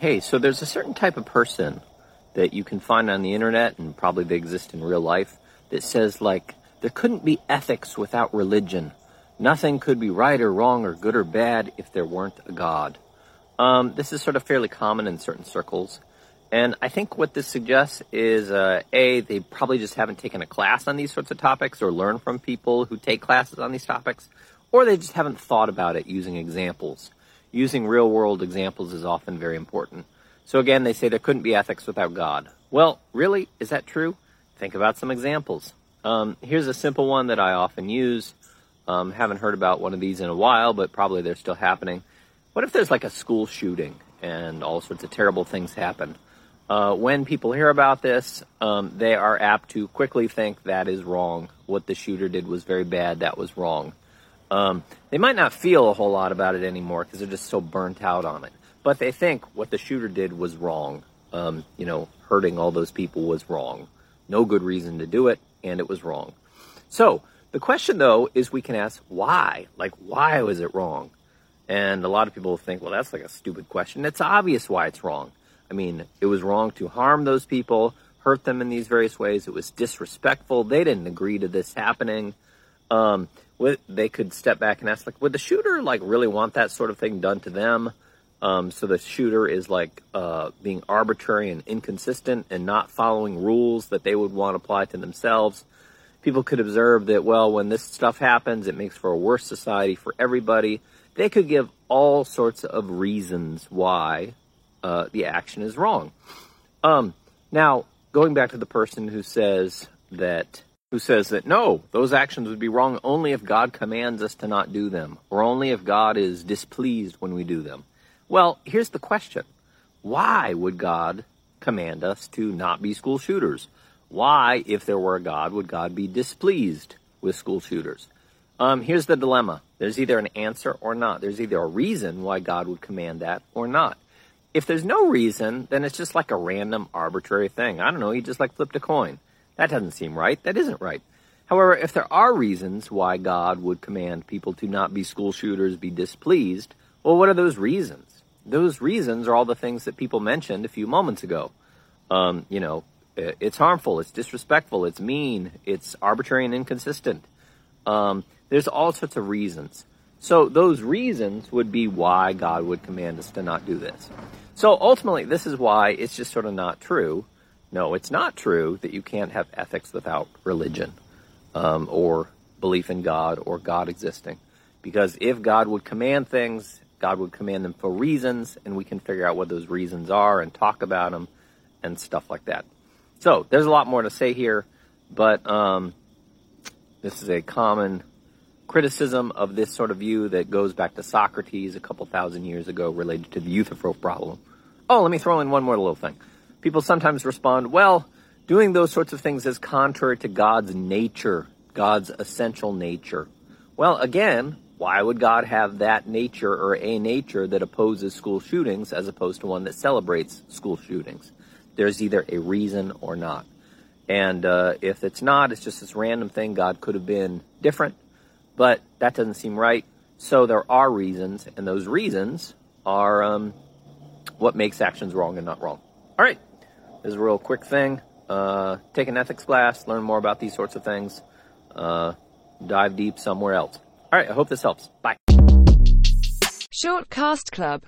Hey, so there's a certain type of person that you can find on the internet, and probably they exist in real life, that says, like, there couldn't be ethics without religion. Nothing could be right or wrong or good or bad if there weren't a God. Um, this is sort of fairly common in certain circles. And I think what this suggests is, uh, A, they probably just haven't taken a class on these sorts of topics or learned from people who take classes on these topics, or they just haven't thought about it using examples using real world examples is often very important. So again, they say there couldn't be ethics without God. Well, really, is that true? Think about some examples. Um, here's a simple one that I often use. Um, haven't heard about one of these in a while, but probably they're still happening. What if there's like a school shooting and all sorts of terrible things happen? Uh, when people hear about this, um, they are apt to quickly think that is wrong. What the shooter did was very bad. That was wrong. Um, they might not feel a whole lot about it anymore because they're just so burnt out on it. But they think what the shooter did was wrong. Um, you know, hurting all those people was wrong. No good reason to do it, and it was wrong. So the question, though, is we can ask why. Like, why was it wrong? And a lot of people think, well, that's like a stupid question. It's obvious why it's wrong. I mean, it was wrong to harm those people, hurt them in these various ways. It was disrespectful. They didn't agree to this happening. Um, they could step back and ask, like, would the shooter like really want that sort of thing done to them? Um, so the shooter is like uh, being arbitrary and inconsistent and not following rules that they would want to apply to themselves. People could observe that, well, when this stuff happens, it makes for a worse society for everybody. They could give all sorts of reasons why uh, the action is wrong. Um, now, going back to the person who says that who says that no, those actions would be wrong only if God commands us to not do them, or only if God is displeased when we do them. Well, here's the question Why would God command us to not be school shooters? Why, if there were a God, would God be displeased with school shooters? Um, here's the dilemma there's either an answer or not. There's either a reason why God would command that or not. If there's no reason, then it's just like a random arbitrary thing. I don't know, he just like flipped a coin. That doesn't seem right. That isn't right. However, if there are reasons why God would command people to not be school shooters, be displeased, well, what are those reasons? Those reasons are all the things that people mentioned a few moments ago. Um, you know, it's harmful, it's disrespectful, it's mean, it's arbitrary and inconsistent. Um, there's all sorts of reasons. So those reasons would be why God would command us to not do this. So ultimately, this is why it's just sort of not true no, it's not true that you can't have ethics without religion um, or belief in God or God existing. Because if God would command things, God would command them for reasons, and we can figure out what those reasons are and talk about them and stuff like that. So there's a lot more to say here, but um, this is a common criticism of this sort of view that goes back to Socrates a couple thousand years ago related to the Euthyphro problem. Oh, let me throw in one more little thing people sometimes respond, well, doing those sorts of things is contrary to God's nature, God's essential nature. Well, again, why would God have that nature or a nature that opposes school shootings as opposed to one that celebrates school shootings? There's either a reason or not. And uh, if it's not, it's just this random thing. God could have been different, but that doesn't seem right. So there are reasons, and those reasons are um, what makes actions wrong and not wrong. All right. This is a real quick thing. Uh, take an ethics class, learn more about these sorts of things, uh, dive deep somewhere else. All right, I hope this helps. Bye. Shortcast Club